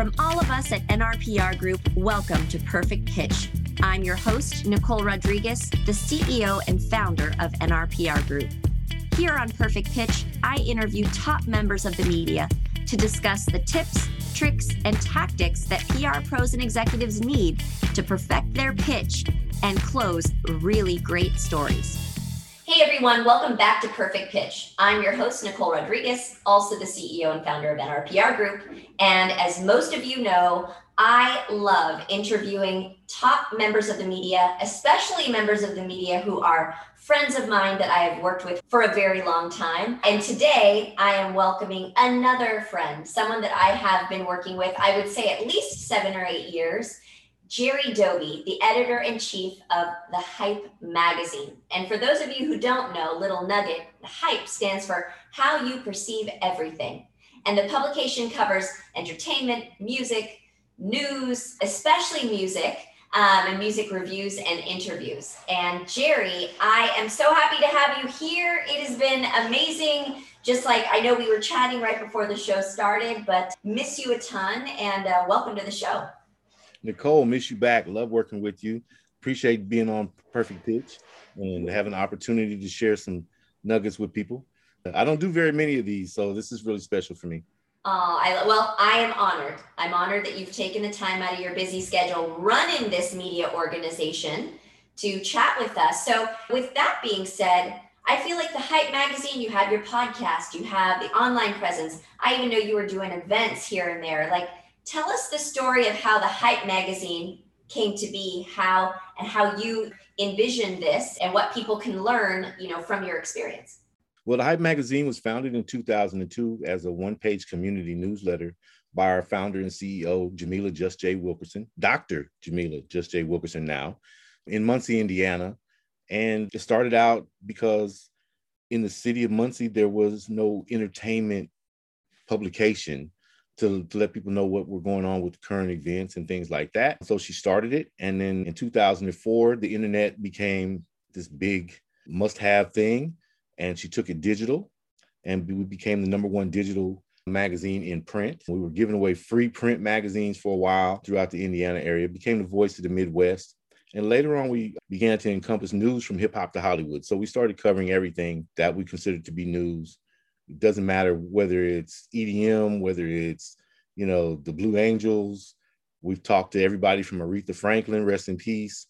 From all of us at NRPR Group, welcome to Perfect Pitch. I'm your host, Nicole Rodriguez, the CEO and founder of NRPR Group. Here on Perfect Pitch, I interview top members of the media to discuss the tips, tricks, and tactics that PR pros and executives need to perfect their pitch and close really great stories. Hey everyone, welcome back to Perfect Pitch. I'm your host, Nicole Rodriguez, also the CEO and founder of NRPR Group. And as most of you know, I love interviewing top members of the media, especially members of the media who are friends of mine that I have worked with for a very long time. And today I am welcoming another friend, someone that I have been working with, I would say at least seven or eight years. Jerry Doby, the editor in chief of The Hype magazine. And for those of you who don't know, little nugget, Hype stands for How You Perceive Everything. And the publication covers entertainment, music, news, especially music, um, and music reviews and interviews. And Jerry, I am so happy to have you here. It has been amazing. Just like I know we were chatting right before the show started, but miss you a ton and uh, welcome to the show. Nicole, miss you back. Love working with you. Appreciate being on Perfect Pitch and having the opportunity to share some nuggets with people. I don't do very many of these, so this is really special for me. Uh, I, well, I am honored. I'm honored that you've taken the time out of your busy schedule running this media organization to chat with us. So, with that being said, I feel like the Hype magazine, you have your podcast, you have the online presence. I even know you were doing events here and there. Like, Tell us the story of how the Hype magazine came to be, how and how you envisioned this and what people can learn, you know, from your experience. Well, the Hype magazine was founded in 2002 as a one-page community newsletter by our founder and CEO, Jamila Just J. Wilkerson, Dr. Jamila Just J. Wilkerson now in Muncie, Indiana. And it started out because in the city of Muncie, there was no entertainment publication to, to let people know what were going on with current events and things like that. So she started it. And then in 2004, the internet became this big must have thing. And she took it digital and we became the number one digital magazine in print. We were giving away free print magazines for a while throughout the Indiana area, became the voice of the Midwest. And later on, we began to encompass news from hip hop to Hollywood. So we started covering everything that we considered to be news doesn't matter whether it's EDM, whether it's, you know, the Blue Angels. We've talked to everybody from Aretha Franklin, rest in peace,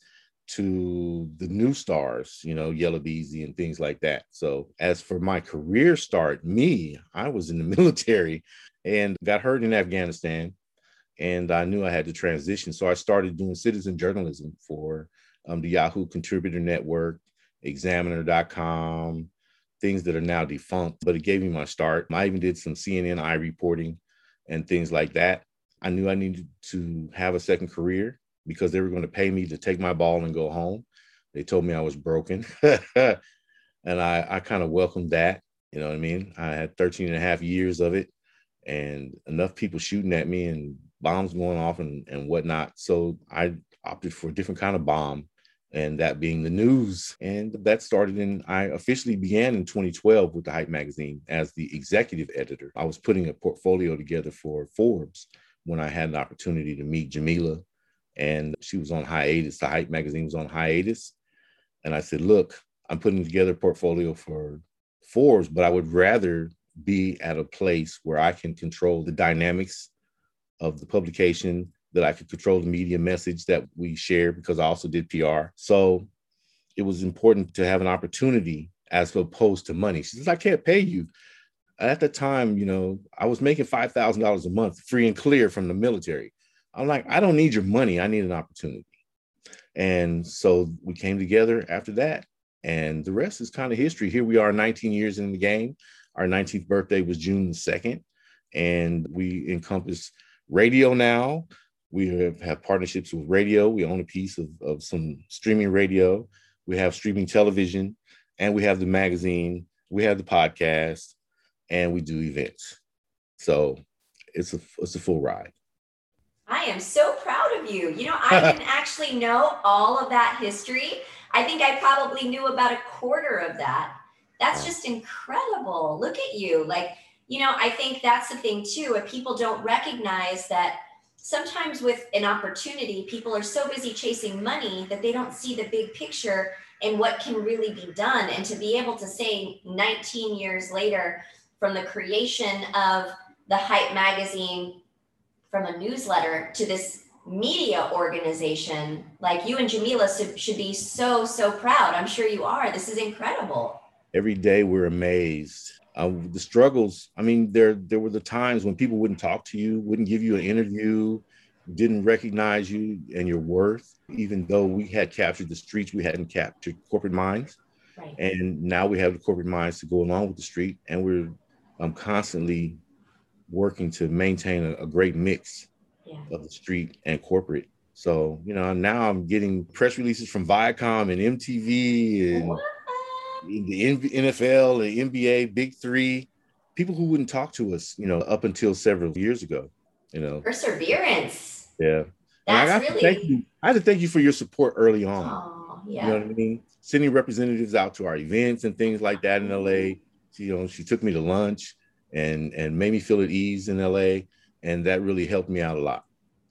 to the new stars, you know, Yella Beezy and things like that. So, as for my career start, me, I was in the military and got hurt in Afghanistan. And I knew I had to transition. So, I started doing citizen journalism for um, the Yahoo Contributor Network, Examiner.com, things that are now defunct, but it gave me my start. I even did some CNN iReporting and things like that. I knew I needed to have a second career because they were going to pay me to take my ball and go home. They told me I was broken. and I, I kind of welcomed that. You know what I mean? I had 13 and a half years of it and enough people shooting at me and bombs going off and, and whatnot. So I opted for a different kind of bomb and that being the news. And that started in, I officially began in 2012 with the Hype magazine as the executive editor. I was putting a portfolio together for Forbes when I had an opportunity to meet Jamila, and she was on hiatus. The Hype magazine was on hiatus. And I said, Look, I'm putting together a portfolio for Forbes, but I would rather be at a place where I can control the dynamics of the publication, that I could control the media message that we share because I also did PR. So it was important to have an opportunity as opposed to money. She says, I can't pay you. At the time, you know, I was making $5,000 a month free and clear from the military. I'm like, I don't need your money. I need an opportunity. And so we came together after that. And the rest is kind of history. Here we are 19 years in the game. Our 19th birthday was June 2nd. And we encompass radio now, we have, have partnerships with radio. We own a piece of, of some streaming radio. We have streaming television, and we have the magazine. We have the podcast, and we do events. So it's a it's a full ride. I am so proud of you. You know, I didn't actually know all of that history. I think I probably knew about a quarter of that. That's just incredible. Look at you. Like, you know, I think that's the thing too. If people don't recognize that sometimes with an opportunity, people are so busy chasing money that they don't see the big picture and what can really be done. And to be able to say 19 years later, from the creation of the Hype magazine, from a newsletter to this media organization, like you and Jamila should be so, so proud. I'm sure you are. This is incredible. Every day we're amazed. Uh, the struggles, I mean, there there were the times when people wouldn't talk to you, wouldn't give you an interview, didn't recognize you and your worth, even though we had captured the streets, we hadn't captured corporate minds. Right. And now we have the corporate minds to go along with the street, and we're um, constantly working to maintain a, a great mix yeah. of the street and corporate. So, you know, now I'm getting press releases from Viacom and MTV and what? The NFL and NBA, Big Three, people who wouldn't talk to us, you know, up until several years ago. You know, perseverance. Yeah. That's I really. thank you. I had to thank you for your support early on. Oh, yeah. You know what I mean? Sending representatives out to our events and things like that in LA. She, you know, she took me to lunch and and made me feel at ease in LA, and that really helped me out a lot.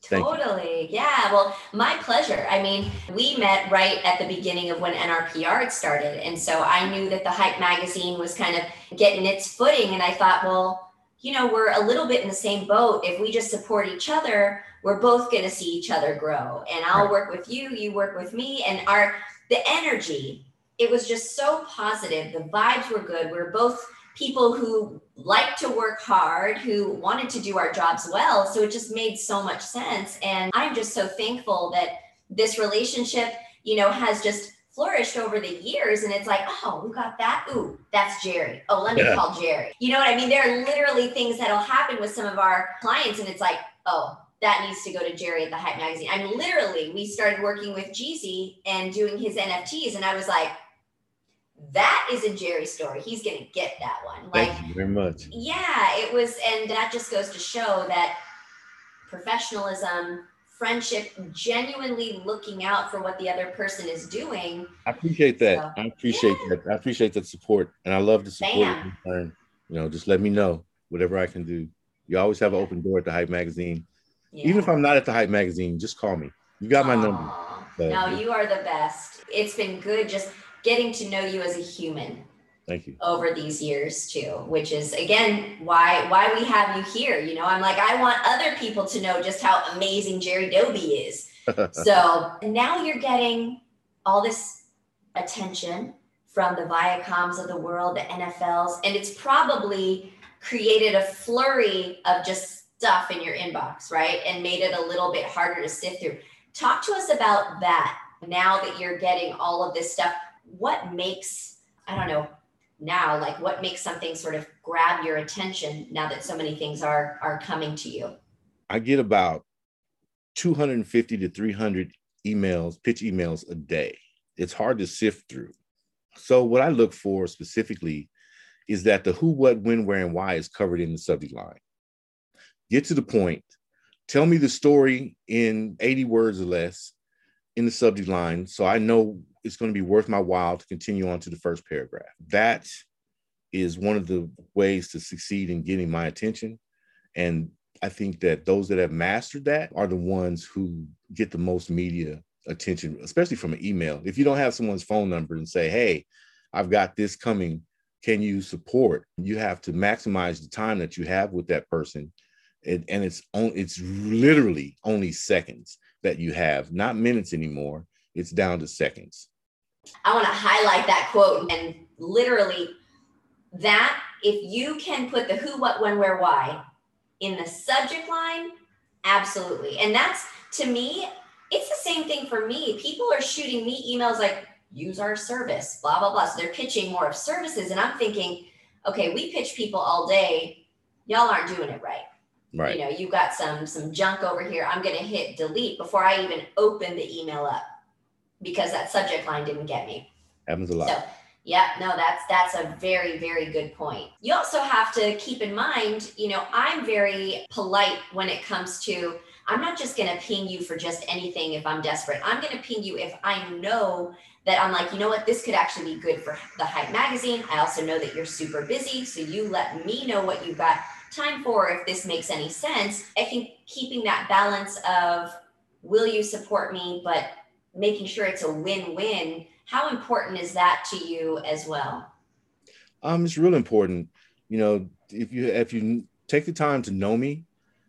Thank totally. You. Yeah. Well, my pleasure. I mean, we met right at the beginning of when NRPR had started. And so I knew that the Hype magazine was kind of getting its footing. And I thought, well, you know, we're a little bit in the same boat. If we just support each other, we're both going to see each other grow. And I'll work with you, you work with me. And our, the energy, it was just so positive. The vibes were good. We we're both people who like to work hard, who wanted to do our jobs well. So it just made so much sense. And I'm just so thankful that this relationship, you know, has just flourished over the years. And it's like, oh, we got that. Ooh, that's Jerry. Oh, let me yeah. call Jerry. You know what I mean? There are literally things that'll happen with some of our clients, and it's like, oh, that needs to go to Jerry at the Hype Magazine. I mean, literally, we started working with Jeezy and doing his NFTs, and I was like, that is a Jerry story. He's going to get that one. Like, Thank you very much. Yeah, it was, and that just goes to show that professionalism, friendship, genuinely looking out for what the other person is doing. I appreciate that. So, I appreciate yeah. that. I appreciate that support, and I love the support. You know, just let me know whatever I can do. You always have an open door at the Hype Magazine. Yeah. Even if I'm not at the Hype Magazine, just call me. You got my Aww. number. So, no, you are the best. It's been good just getting to know you as a human thank you. over these years too which is again why why we have you here you know? I'm like i want other people to know just how amazing jerry doby is. So now you're getting all this attention from the viacoms of the world the nfls and it's probably created a flurry of just stuff in your inbox right? And made it a little bit harder to sift through. Talk to us about that now that you're getting all of this stuff what makes i don't know now like what makes something sort of grab your attention now that so many things are are coming to you? I get about 250 to 300 emails pitch emails a day. It's hard to sift through. So what i look for specifically is that the who what when where and why is covered in the subject line. Get to the point. Tell me the story in 80 words or less in the subject line so I know it's going to be worth my while to continue on to the first paragraph. That is one of the ways to succeed in getting my attention. And I think that those that have mastered that are the ones who get the most media attention, especially from an email. If you don't have someone's phone number and say, hey, I've got this coming, can you support? You have to maximize the time that you have with that person. and it's only it's literally only seconds that you have, not minutes anymore. It's down to seconds. I want to highlight that quote and literally that if you can put the who, what, when, where, why in the subject line, absolutely. And that's to me, it's the same thing for me. People are shooting me emails like, use our service, blah, blah, blah. So they're pitching more of services. And I'm thinking, okay, we pitch people all day. Y'all aren't doing it right. Right. You know, you've got some some junk over here. I'm going to hit delete before I even open the email up because that subject line didn't get me. Happens a lot. So, yeah, no, that's that's a very very good point. You also have to keep in mind, you know, I'm very polite when it comes to I'm not just going to ping you for just anything if I'm desperate. I'm going to ping you if I know that I'm like, you know what, this could actually be good for the Hype magazine. I also know that you're super busy, so you let me know what you've got time for if this makes any sense. I think keeping that balance of will you support me, but making sure it's a win-win. How important is that to you as well? Um, it's real important. You know, if you if you take the time to know me,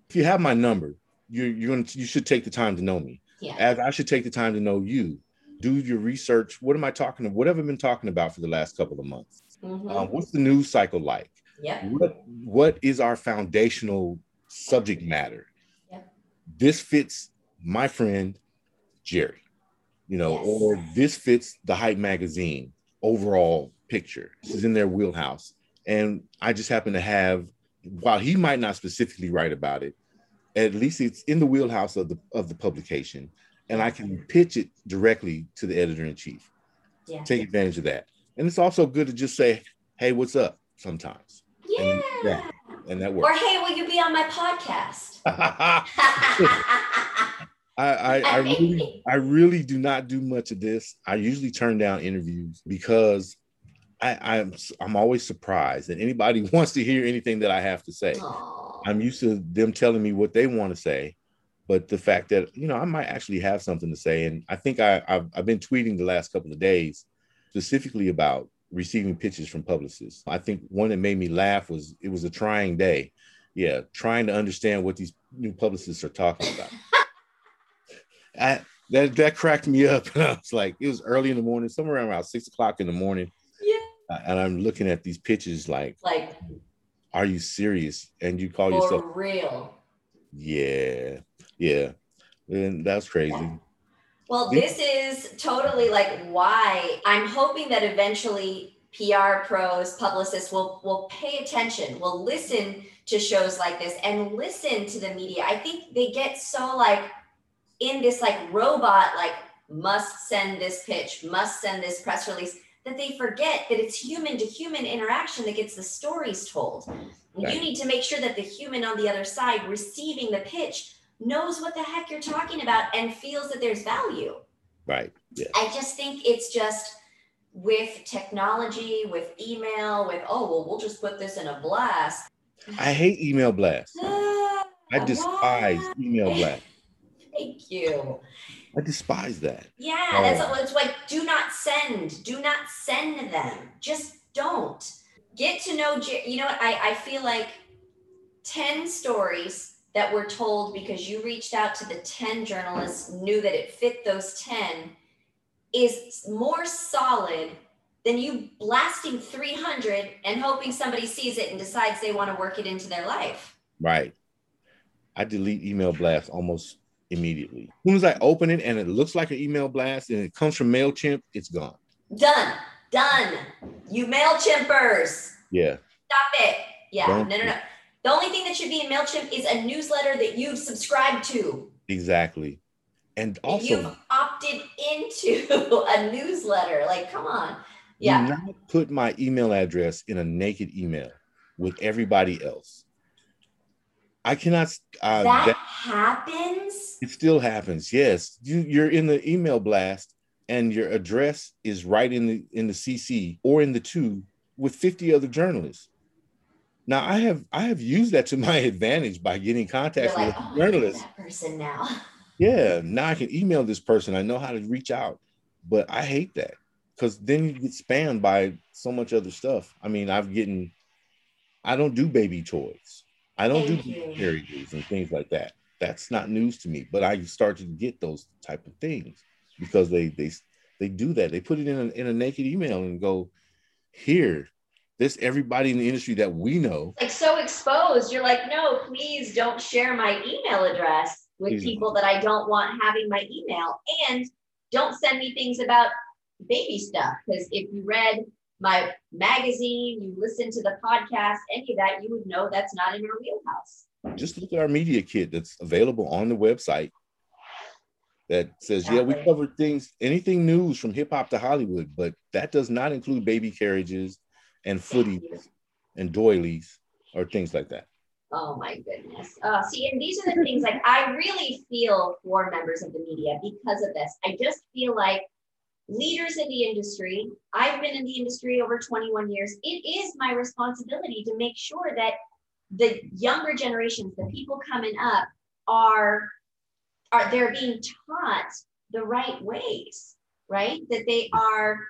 if you have my number, you're you're gonna you should take the time to know me. Yeah. As I should take the time to know you. Do your research. What am I talking about? What have I been talking about for the last couple of months? Mhm. Um, what's the news cycle like? yep. What what is our foundational subject matter? Yep. This fits my friend Jerry, you know, Yes. or this fits the Hype magazine overall picture. This is in their wheelhouse. And I just happen to have, while he might not specifically write about it, at least it's in the wheelhouse of the of the publication. And I can pitch it directly to the editor in chief. Yeah. Take advantage of that. And it's also good to just say, hey, what's up sometimes. Yeah. yeah. And that works. Or hey, will you be on my podcast? I, I, I really I really do not do much of this. I usually turn down interviews because I, I'm I'm always surprised that anybody wants to hear anything that I have to say. Aw. I'm used to them telling me what they want to say, but the fact that you know I might actually have something to say, and I think I I've, I've been tweeting the last couple of days specifically about receiving pitches from publicists. I think one that made me laugh was it was a trying day. Yeah, trying to understand what these new publicists are talking about. I, that that cracked me up, and I was like, it was early in the morning, somewhere around six o'clock in the morning, yeah. uh, and I'm looking at these pitches like, Like are you serious? And you call yourself real. yeah, yeah. And that's crazy. Yeah. Well, this is totally like why I'm hoping that eventually PR pros, publicists will will pay attention, will listen to shows like this and listen to the media. I think they get so like in this like robot like must send this pitch, must send this press release that they forget that it's human to human interaction that gets the stories told. Right. You need to make sure that the human on the other side receiving the pitch knows what the heck you're talking about and feels that there's value. Right. Yeah. I just think it's just with technology, with email, with, oh, well, we'll just put this in a blast. I hate email blasts. I despise email blasts. Thank you. I despise that. Yeah, Oh. that's what it's like. Do not send. Do not send them. Just don't. Get to know. You know what? I, I feel like 10 stories that were told because you reached out to the 10 journalists, knew that it fit those 10, is more solid than you blasting 300 and hoping somebody sees it and decides they want to work it into their life. Right. I delete email blasts almost immediately. As soon as I open it and it looks like an email blast and it comes from MailChimp, it's gone. Done. Done. You MailChimpers. Yeah. Stop it. Yeah, Don't- no, no, no. The only thing that should be in MailChimp is a newsletter that you've subscribed to. Exactly. And also you've opted into a newsletter. Like, come on. Yeah. do not put my email address in a naked email with everybody else. I cannot uh, that, that- happens. It still happens. Yes, you you're in the email blast, and your address is right in the in the CC or in the two with 50 other journalists. Now I have I have used that to my advantage by getting contacts like, with oh, journalists. that person now. Yeah, now I can email this person. I know how to reach out, but I hate that because then you get spammed by so much other stuff. I mean, I've getting, I don't do baby toys. I don't Thank do carriages and things like that. That's not news to me. But I started to get those type of things because they they they do that. They put it in a, in a naked email and go, here, this everybody in the industry that we know. Like, so exposed. You're like, no, please don't share my email address with Please. people that I don't want having my email. And don't send me things about baby stuff. Because if you read my magazine, you listen to the podcast, any of that, you would know that's not in our wheelhouse. just look at our media kit that's available on the website that says, yeah, we Exactly. cover things, anything news from hip hop to Hollywood, but that does not include baby carriages and footies and doilies or things like that. Oh my goodness. Uh, see, and these are the things like I really feel for members of the media because of this. I just feel like leaders in the industry, I've been in the industry over 21 years. It is my responsibility to make sure that the younger generations, the people coming up are are they're being taught the right ways, right? That they are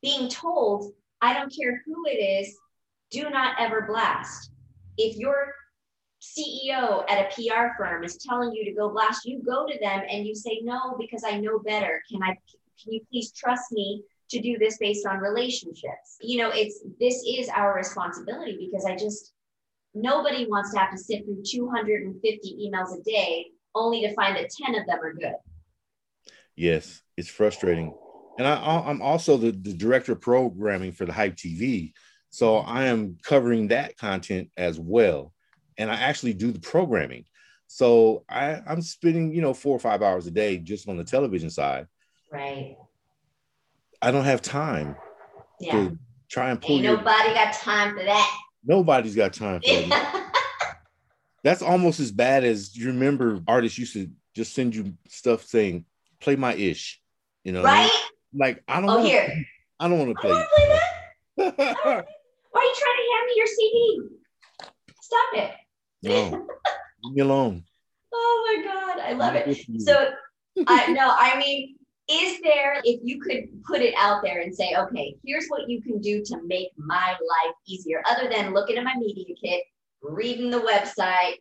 being told, I don't care who it is, do not ever blast. If your CEO at a PR firm is telling you to go blast, you go to them and you say, no, because I know better. Can I, can you please trust me to do this based on relationships? You know, it's, this is our responsibility because I just, nobody wants to have to sit through 250 emails a day only to find that 10 of them are good. Yes, it's frustrating. And I, am also the, the director of programming for the Hype TV. So I am covering that content as well. And I actually do the programming. So I, I'm spending, you know, four or five hours a day just on the television side. Right. I don't have time yeah. to try and pull. Ain't your... nobody got time for that. Nobody's got time for that. That's almost as bad as you remember artists used to just send you stuff saying, play my ish. You know, right? Like I don't oh, wanna, here. I don't want to play. play that. Why are you trying to hand me your CD? Stop it. No. Leave me alone. Oh my God. I love it. So I no, I mean, is there, if you could put it out there and say, okay, here's what you can do to make my life easier, other than looking at my media kit, reading the website,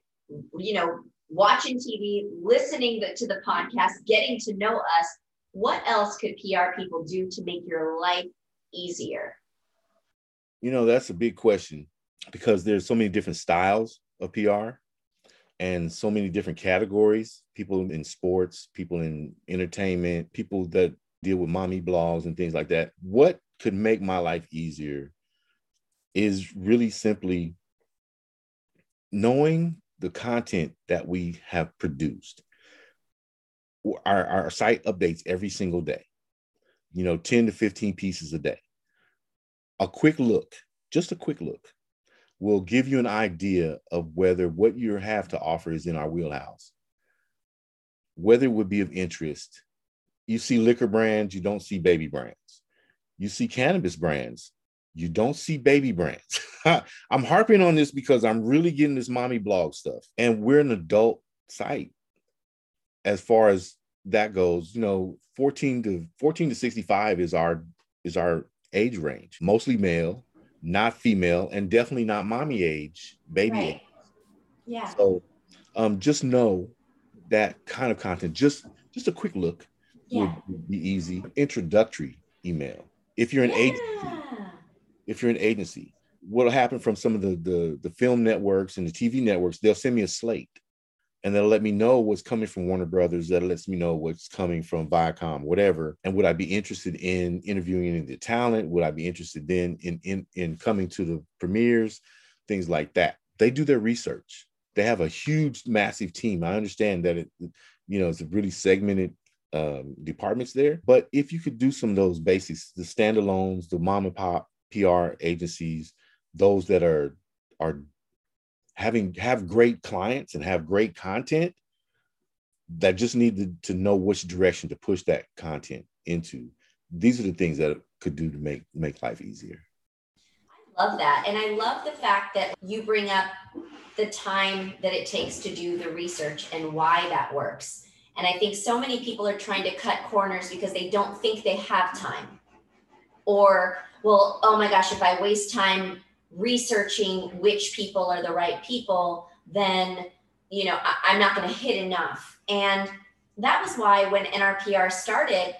you know, watching TV, listening to the podcast, getting to know us, what else could PR people do to make your life easier? You know, that's a big question because there's so many different styles of PR and so many different categories people in sports, people in entertainment, people that deal with mommy blogs and things like that. What could make my life easier is really simply knowing the content that we have produced. Our, our site updates every single day, you know, 10 to 15 pieces a day. A quick look, just a quick look, will give you an idea of whether what you have to offer is in our wheelhouse, whether it would be of interest. You see liquor brands, you don't see baby brands. You see cannabis brands, you don't see baby brands. I'm harping on this because I'm really getting this mommy blog stuff. And we're an adult site as far as that goes. You know, 14 to 14 to 65 is our is our age range, mostly male, not female, and definitely not mommy age, baby right. age. Yeah. So um just know that kind of content, just just a quick look yeah. would, be easy. Introductory email. If you're an yeah. agency, if you're an agency, what'll happen from some of the, the the film networks and the TV networks, they'll send me a slate and they'll let me know what's coming from Warner Brothers. That lets me know what's coming from Viacom, whatever. And would I be interested in interviewing any of the talent? Would I be interested then in in, in coming to the premieres? Things like that. They do their research. They have a huge, massive team. I understand that it, you know, it's a really segmented um, departments there. But if you could do some of those basics, the standalones, the mom and pop PR agencies, those that are are having have great clients and have great content that just need to, to know which direction to push that content into. These are the things that could do to make make life easier. I love that. And I love the fact that you bring up the time that it takes to do the research and why that works. And I think so many people are trying to cut corners because they don't think they have time or well, oh my gosh, if I waste time researching which people are the right people, then you know I, am not going to hit enough. And that was why when NRPR started,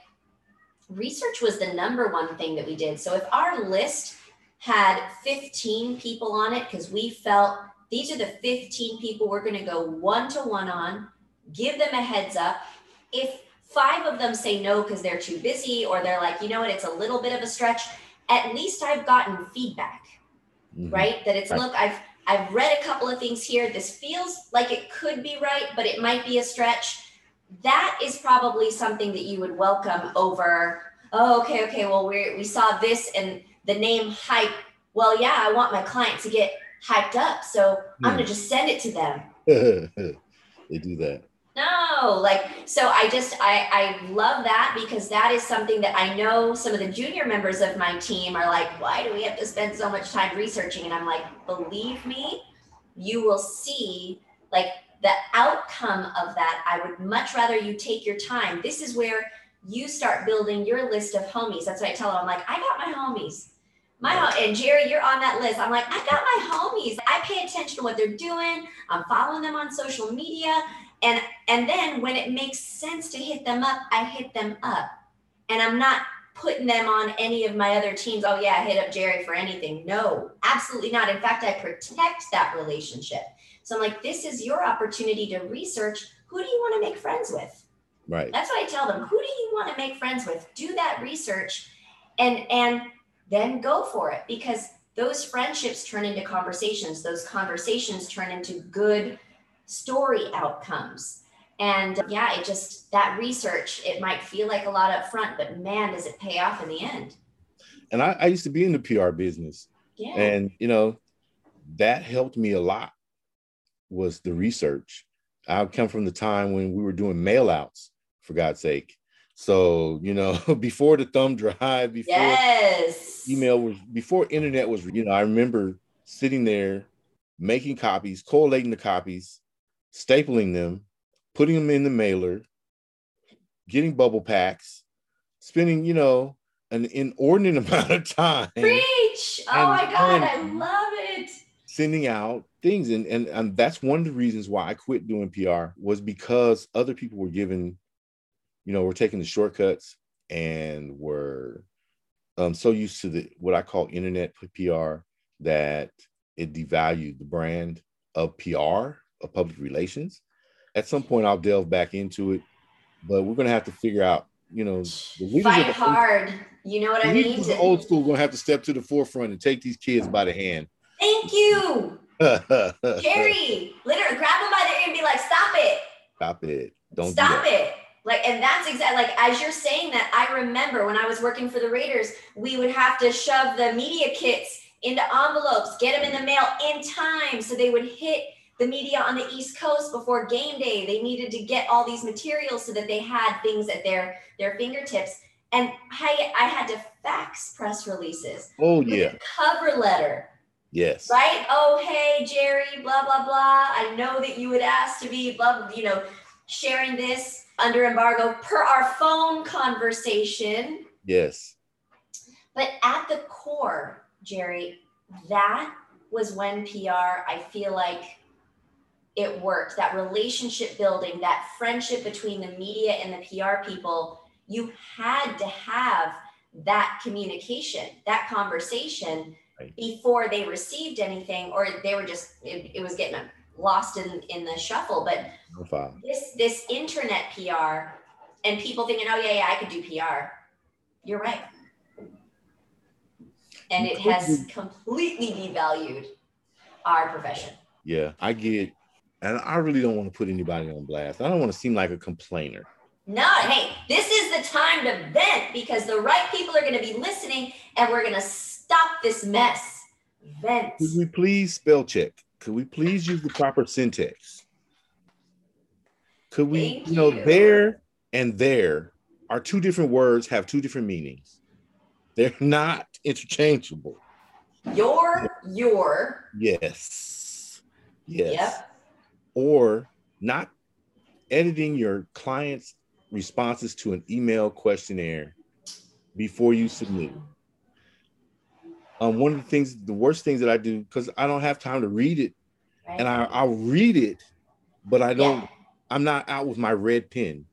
research was the number one thing that we did. So if our list had 15 people on it, because we felt these are the 15 people we're going to go one to one on, give them a heads up. If five of them say no because they're too busy or they're like, you know what, it's a little bit of a stretch, at least I've gotten feedback, mm-hmm. right? That it's, look, I've, I've read a couple of things here. This feels like it could be right, but it might be a stretch. That is probably something that you would welcome over, oh, okay, okay, well, we we saw this and the name hype. Well, yeah, I want my client to get hyped up. So. I'm going to just send it to them. they do that. No, like so I just I I love that because that is something that I know some of the junior members of my team are like, why do we have to spend so much time researching? And I'm like, believe me, you will see like the outcome of that. I would much rather you take your time. This is where you start building your list of homies. That's what I tell them. I'm like, I got my homies. My and Jerry, you're on that list. I'm like, I got my homies. I pay attention to what they're doing. I'm following them on social media. And and then when it makes sense to hit them up, I hit them up. And I'm not putting them on any of my other teams. Oh yeah, I hit up Jerry for anything. No, absolutely not. In fact, I protect that relationship. So I'm like, this is your opportunity to research who do you want to make friends with? Right. That's what I tell them. Who do you want to make friends with? Do that research and and then go for it because those friendships turn into conversations. Those conversations turn into good story outcomes. And uh, yeah, it just that research, it might feel like a lot up front, but man, does it pay off in the end. And I, I used to be in the PR business. Yeah. And you know, that helped me a lot was the research. I come from the time when we were doing mail outs, for God's sake. So, you know, before the thumb drive, before yes. email was, before internet was, you know, I remember sitting there making copies, collating the copies, stapling them, putting them in the mailer, getting bubble packs, spending, you know, an inordinate amount of time. Preach! Oh my God, I love it. Sending out things. And, and, and that's one of the reasons why I quit doing PR was because other people were given, you know, were taking the shortcuts and were um, so used to the what I call internet PR that it devalued the brand of PR, of public relations. At some point, I'll delve back into it, but we're going to have to figure out, you know, the leaders Fight the hard. You know what I mean? The old school going to have to step to the forefront and take these kids by the hand. Thank you. Jerry, literally grab them by the ear and be like, stop it. Stop it. Don't stop do it. Like, and that's exactly like as you're saying that, I remember when I was working for the Raiders, we would have to shove the media kits into envelopes, get them in the mail in time so they would hit the media on the East Coast before game day. They needed to get all these materials so that they had things at their their fingertips. And I, I had to fax press releases. Oh yeah. cover letter. Yes. Right? Oh, hey, Jerry, blah, blah, blah. I know that you would ask to be, blah, blah, you know, sharing this under embargo per our phone conversation. Yes. But at the core, Jerry, that was when PR, I feel like it worked. That relationship building, that friendship between the media and the PR people, you had to have that communication, that conversation right. before they received anything, or they were just it, it was getting lost in in the shuffle. But no this this internet PR and people thinking, oh yeah, yeah, I could do PR. You're right. And it has completely devalued our profession. Yeah, I get, and I really don't want to put anybody on blast. I don't want to seem like a complainer. No, hey, this is the time to vent because the right people are going to be listening and we're going to stop this mess. Vent. Could we please spell check? Could we please use the proper syntax? Could we, you know, there and there are two different words, have two different meanings. They're not interchangeable. Your, your. Yes. Yes. Yep. Or not editing your client's responses to an email questionnaire before you submit. Um, one of the things, the worst things that I do, because I don't have time to read it, right. and I, I'll read it, but I don't. Yeah. I'm not out with my red pen.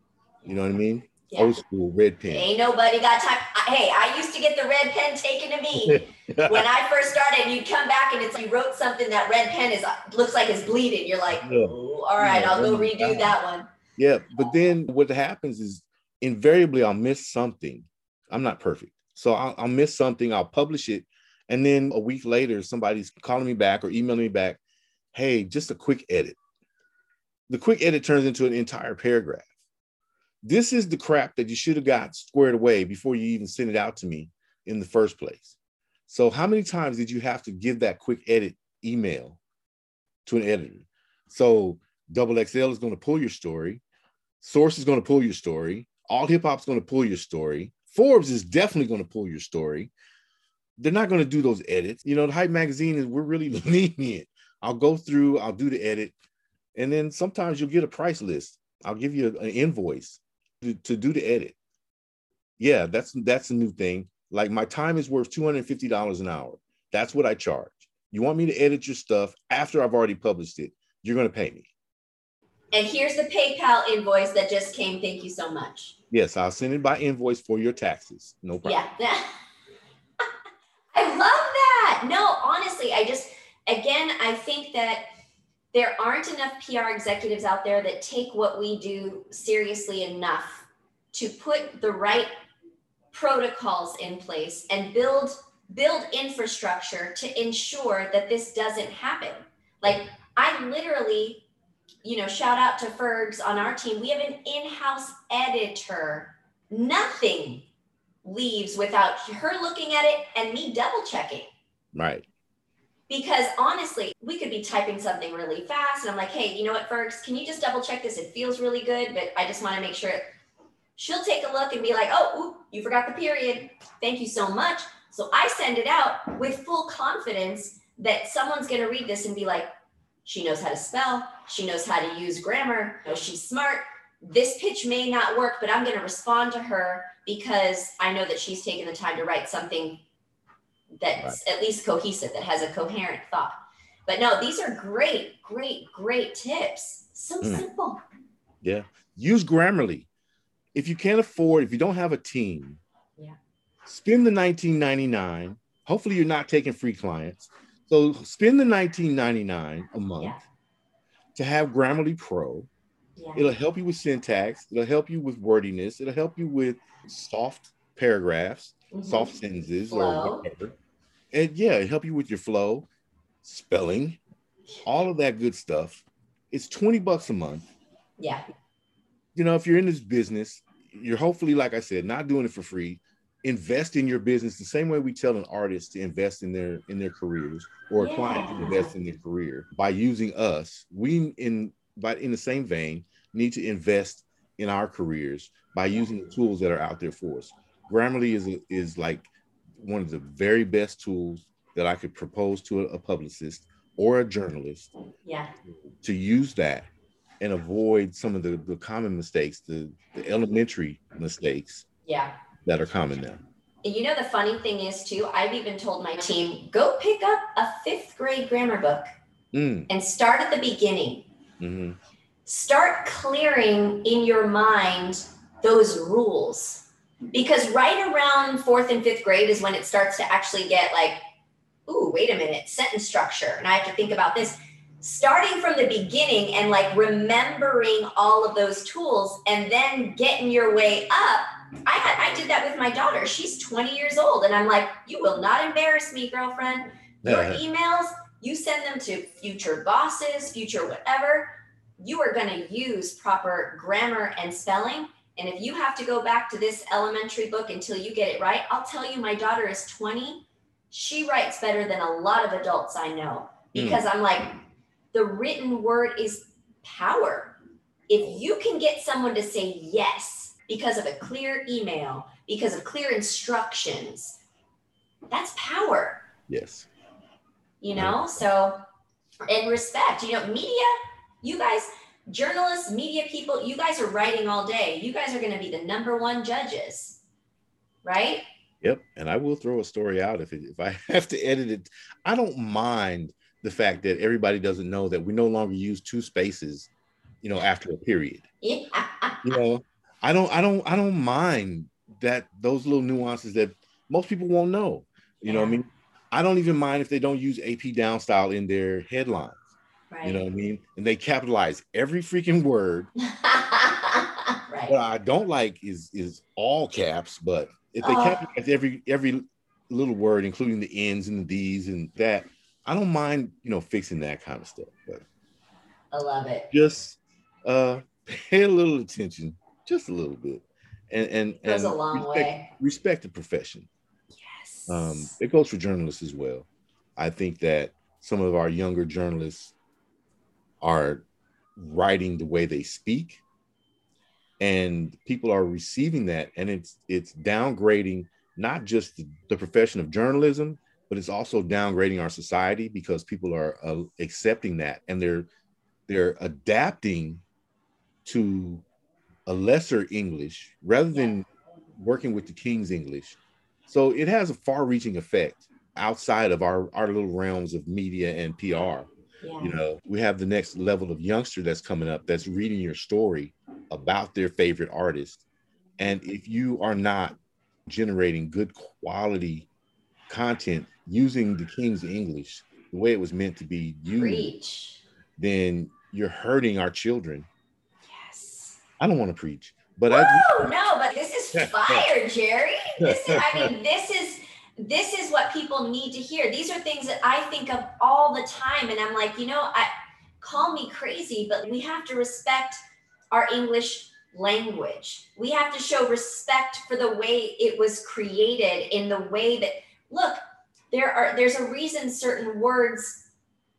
You know what I mean? Yeah. Old school red pen. Ain't nobody got time. Hey, I used to get the red pen taken to me when I first started. You'd come back and it's you wrote something that red pen is looks like it's bleeding. You're like, all right, yeah. I'll go redo that one. Yeah, but then what happens is invariably I'll miss something. I'm not perfect, so I'll, I'll miss something. I'll publish it, and then a week later, somebody's calling me back or emailing me back, hey, just a quick edit. The quick edit turns into an entire paragraph. This is the crap that you should have got squared away before you even sent it out to me in the first place. So, how many times did you have to give that quick edit email to an editor? So, Double XL is going to pull your story, Source is going to pull your story, All Hip Hop is going to pull your story, Forbes is definitely going to pull your story they're not going to do those edits. You know, the Hype magazine is we're really lenient. I'll go through, I'll do the edit, and then sometimes you'll get a price list. I'll give you an invoice to, to do the edit. Yeah, that's that's a new thing. Like my time is worth $250 an hour. That's what I charge. You want me to edit your stuff after I've already published it, you're going to pay me. And here's the PayPal invoice that just came. Thank you so much. Yes, I'll send it by invoice for your taxes. No problem. Yeah. I love that. No, honestly, I just, again, I think that there aren't enough PR executives out there that take what we do seriously enough to put the right protocols in place and build build infrastructure to ensure that this doesn't happen. Like I literally, you know, shout out to Fergs on our team. We have an in-house editor. Nothing leaves without her looking at it and me double checking. Right. Because honestly, we could be typing something really fast and I'm like, hey, you know what, Fergs, can you just double check this? It feels really good, but I just want to make sure she'll take a look and be like, oh, ooh, you forgot the period. Thank you so much. So I send it out with full confidence that someone's going to read this and be like, she knows how to spell, she knows how to use grammar, she's smart. This pitch may not work, but I'm going to respond to her because I know that she's taken the time to write something that's right. at least cohesive, that has a coherent thought. But no, these are great, great, great tips. So mm. simple. Yeah. Use Grammarly. If you can't afford, if you don't have a team, yeah. spend the 1999. Hopefully, you're not taking free clients. So spend the 1999 a month yeah. to have Grammarly Pro. Yeah. It'll help you with syntax. It'll help you with wordiness. It'll help you with soft paragraphs, mm-hmm. soft sentences, flow. or whatever. And yeah, it'll help you with your flow, spelling, all of that good stuff. It's 20 bucks a month. Yeah. You know, if you're in this business, you're hopefully, like I said, not doing it for free. Invest in your business the same way we tell an artist to invest in their in their careers or a yeah. client to invest in their career by using us. We in but in the same vein need to invest in our careers by using the tools that are out there for us. Grammarly is is like one of the very best tools that I could propose to a, a publicist or a journalist. Yeah. To use that and avoid some of the, the common mistakes, the, the elementary mistakes yeah. that are common now. You know, the funny thing is, too, I've even told my team go pick up a fifth grade grammar book mm. and start at the beginning. Mm-hmm. Start clearing in your mind those rules. Because right around fourth and fifth grade is when it starts to actually get like, ooh, wait a minute, sentence structure. And I have to think about this starting from the beginning and like remembering all of those tools and then getting your way up. I had i did that with my daughter. She's 20 years old and i'm like you will not embarrass me girlfriend. Your emails you send them to future bosses future whatever. You are going to use proper grammar and spelling. And if you have to go back to this elementary book until you get it right i'll tell you my daughter is 20 she writes better than a lot of adults i know hmm. because mm. i'm like the written word is power. If you can get someone to say yes because of a clear email, because of clear instructions, that's power. Yes. You know, so and respect, you know, media, you guys, journalists, media people, you guys are writing all day. You guys are going to be the number one judges, right? Yep. And I will throw a story out if it, if I have to edit it. I don't mind the fact that everybody doesn't know that we no longer use two spaces, you know, after a period. Yeah. You know, I don't, I don't, I don't mind that those little nuances that most people won't know. You yeah. know, I mean, I don't even mind if they don't use AP down style in their headlines. Right. You know what I mean? And they capitalize every freaking word. right. What I don't like is is all caps, but if they oh. capitalize every every little word, including the N's and the D's and that, I don't mind, you know, fixing that kind of stuff. But I love it. Just uh pay a little attention, just a little bit. And and, it goes and a long respect, way. Respect the profession. Yes. Um, it goes for journalists as well. I think that some of our younger journalists are writing the way they speak and people are receiving that and it's it's downgrading not just the, the profession of journalism but it's also downgrading our society because people are uh, accepting that and they're they're adapting to a lesser English rather than working with the King's English. So it has a far-reaching effect outside of our, our little realms of media and PR. Yeah. You know, we have the next level of youngster that's coming up that's reading your story about their favorite artist. And if you are not generating good quality content using the King's English the way it was meant to be used, Preach. then you're hurting our children. Yes. I don't want to preach, but Woo! I no, but this is fire, Jerry. This is, I mean, this is this is what people need to hear. These are things that I think of all the time, and I'm like, you know, I call me crazy, but we have to respect our English language. We have to show respect for the way it was created in the way that look, there are there's a reason certain words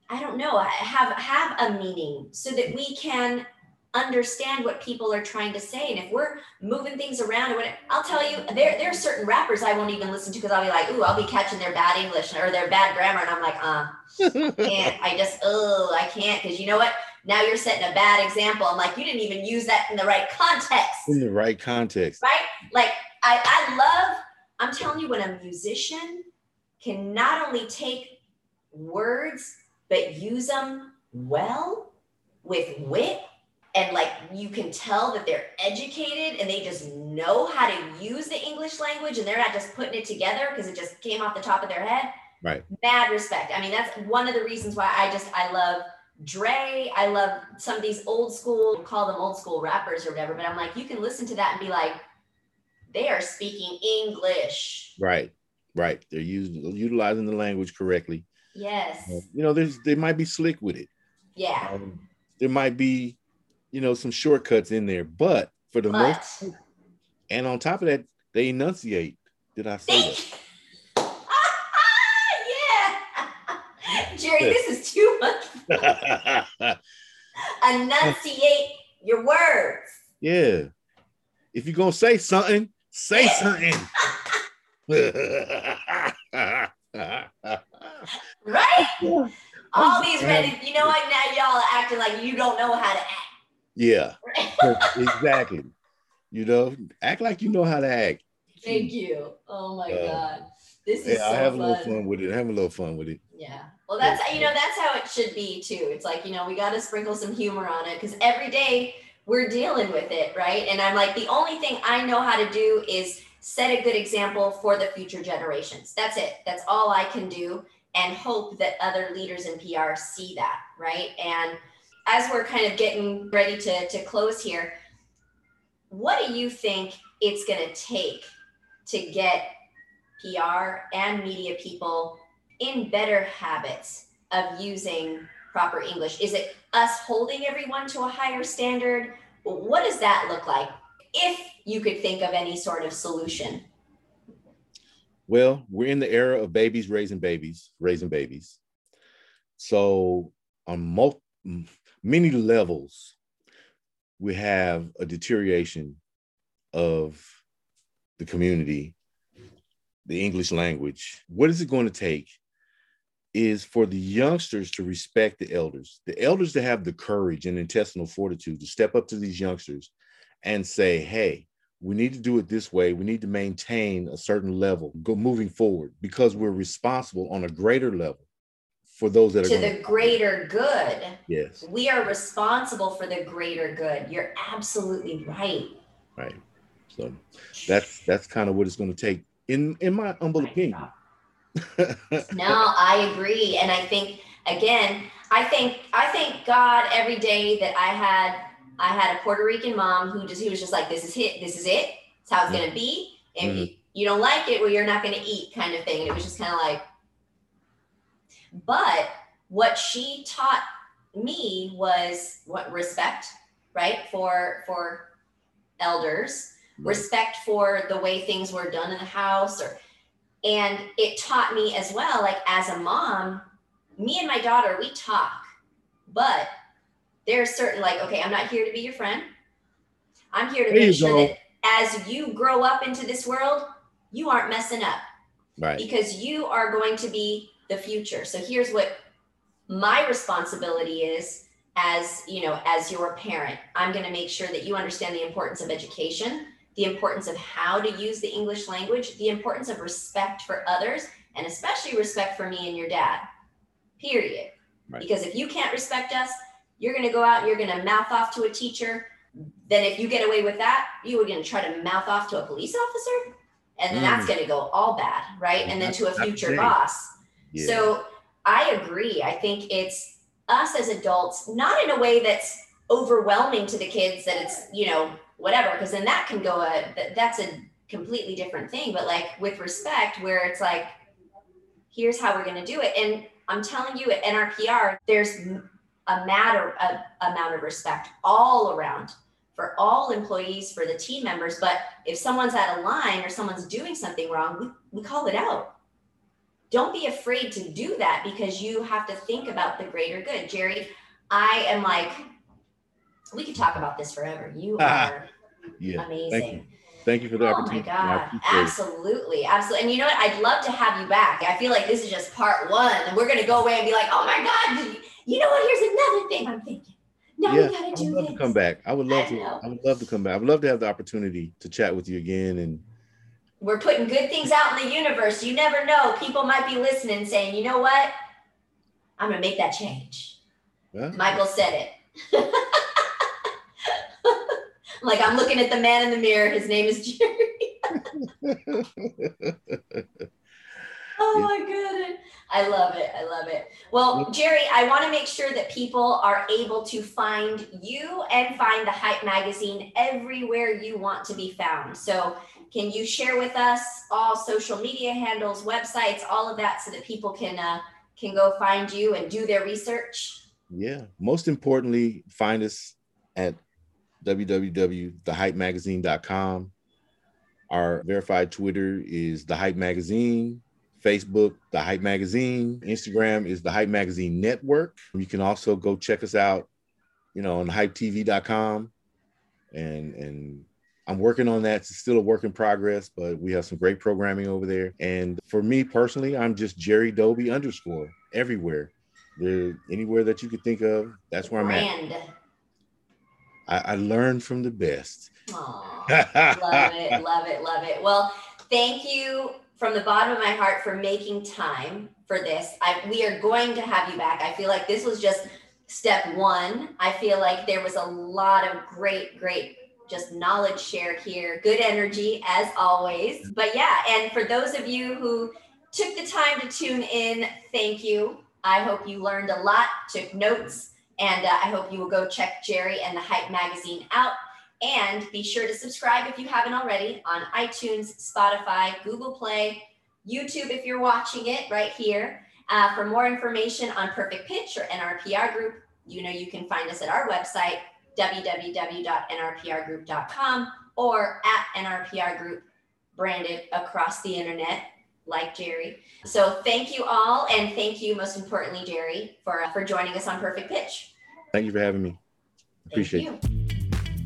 I don't know, have have a meaning so that we can understand what people are trying to say. And if we're moving things around, what I'll tell you, there there are certain rappers I won't even listen to because I'll be like, ooh, I'll be catching their bad English or their bad grammar, and I'm like, uh, can't. I just, oh, I can't because you know what? Now you're setting a bad example. I'm like, you didn't even use that in the right context. In the right context, right? Like I I love. I'm telling you, when a musician can not only take words but use them well with wit and like you can tell that they're educated and they just know how to use the English language and they're not just putting it together because it just came off the top of their head. Right. Mad respect. I mean, that's one of the reasons why I just I love Dre. I love some of these old school, call them old school rappers or whatever, but I'm like, you can listen to that and be like, they are speaking English. Right. Right. They're using utilizing the language correctly. Yes. You know, there's they might be slick with it. Yeah. Um, there might be, you know, some shortcuts in there, but for the but. most, and on top of that, they enunciate. Did I say that? yeah. Jerry, this is too much. enunciate your words. Yeah. If you're gonna say something, say something. right? All these ready, you know what? Now y'all are acting like you don't know how to act. Yeah, exactly. You know, act like you know how to act. Thank you. Oh my uh, God. This is yeah, so I have fun. a little fun with it. I have a little fun with it. Yeah. Well, that's you know that's how it should be too. It's like you know we got to sprinkle some humor on it because every day we're dealing with it, right? And I'm like the only thing I know how to do is set a good example for the future generations. That's it. That's all I can do and hope that other leaders in PR see that, right? And as we're kind of getting ready to, to close here, what do you think it's going to take to get PR and media people in better habits of using proper English? Is it us holding everyone to a higher standard? What does that look like? If you could think of any sort of solution. Well, we're in the era of babies raising babies, raising babies. So on many levels, we have a deterioration of the community, the English language. What is it going to take is for the youngsters to respect the elders, the elders to have the courage and intestinal fortitude to step up to these youngsters and say, hey, we need to do it this way. We need to maintain a certain level go moving forward because we're responsible on a greater level for those that are to the greater good. Yes. We are responsible for the greater good. You're absolutely right. Right. So that's that's kind of what it's going to take in in my humble opinion. no, I agree and I think again, I think I thank God every day that I had I had a Puerto Rican mom who just he was just like, this is it, this is it. It's how it's gonna be. And mm-hmm. you, you don't like it, well, you're not gonna eat, kind of thing. And it was just kind of like, but what she taught me was what respect, right? For for elders, right. respect for the way things were done in the house or and it taught me as well, like as a mom, me and my daughter, we talk, but there's certain like, okay, I'm not here to be your friend. I'm here to there make sure go. that as you grow up into this world, you aren't messing up. Right. Because you are going to be the future. So here's what my responsibility is as, you know, as your parent. I'm going to make sure that you understand the importance of education, the importance of how to use the English language, the importance of respect for others, and especially respect for me and your dad. Period. Right. Because if you can't respect us, you're going to go out and you're going to mouth off to a teacher. Then, if you get away with that, you are going to try to mouth off to a police officer, and then mm. that's going to go all bad, right? And then to a future boss. Yeah. So, I agree. I think it's us as adults, not in a way that's overwhelming to the kids that it's, you know, whatever, because then that can go a, that's a completely different thing. But like with respect, where it's like, here's how we're going to do it. And I'm telling you at NRPR, there's a matter of amount of respect all around for all employees, for the team members. But if someone's out of line or someone's doing something wrong, we, we call it out. Don't be afraid to do that because you have to think about the greater good. Jerry, I am like, we could talk about this forever. You are yeah, amazing. Thank you. Thank you for the oh opportunity. Oh my God. Absolutely. Absolutely. And you know what? I'd love to have you back. I feel like this is just part one. And we're going to go away and be like, oh my God, you know what? Here's another thing I'm thinking. Now yeah, we gotta do I would love this. to come back. I would love I to. I would love to come back. I would love to have the opportunity to chat with you again. And we're putting good things out in the universe. You never know. People might be listening, saying, "You know what? I'm gonna make that change." Yeah. Michael said it. like I'm looking at the man in the mirror. His name is Jerry. oh my goodness. I love it. I love it. Well, Jerry, I want to make sure that people are able to find you and find the Hype Magazine everywhere you want to be found. So, can you share with us all social media handles, websites, all of that, so that people can uh, can go find you and do their research? Yeah. Most importantly, find us at www.thehypemagazine.com. Our verified Twitter is the Hype Magazine. Facebook, The Hype Magazine. Instagram is The Hype Magazine Network. You can also go check us out, you know, on hypetv.com. And and I'm working on that. It's still a work in progress, but we have some great programming over there. And for me personally, I'm just Jerry Doby underscore everywhere. There, anywhere that you could think of, that's where Brand. I'm at. I, I learned from the best. Aww, love it, love it, love it. Well, thank you from the bottom of my heart for making time for this. I, we are going to have you back. I feel like this was just step one. I feel like there was a lot of great, great just knowledge shared here. Good energy as always. But yeah, and for those of you who took the time to tune in, thank you. I hope you learned a lot, took notes, and uh, I hope you will go check Jerry and the Hype magazine out. And be sure to subscribe if you haven't already on iTunes, Spotify, Google Play, YouTube if you're watching it right here. Uh, for more information on Perfect Pitch or NRPR Group, you know you can find us at our website, www.nrprgroup.com or at NRPR Group, branded across the internet like Jerry. So thank you all, and thank you most importantly, Jerry, for uh, for joining us on Perfect Pitch. Thank you for having me. Appreciate it.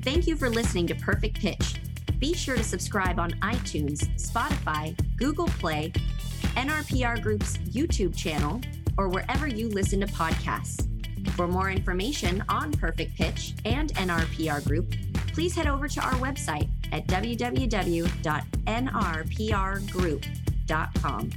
Thank you for listening to Perfect Pitch. Be sure to subscribe on iTunes, Spotify, Google Play, NRPR Group's YouTube channel, or wherever you listen to podcasts. For more information on Perfect Pitch and NRPR Group, please head over to our website at www.nrprgroup.com.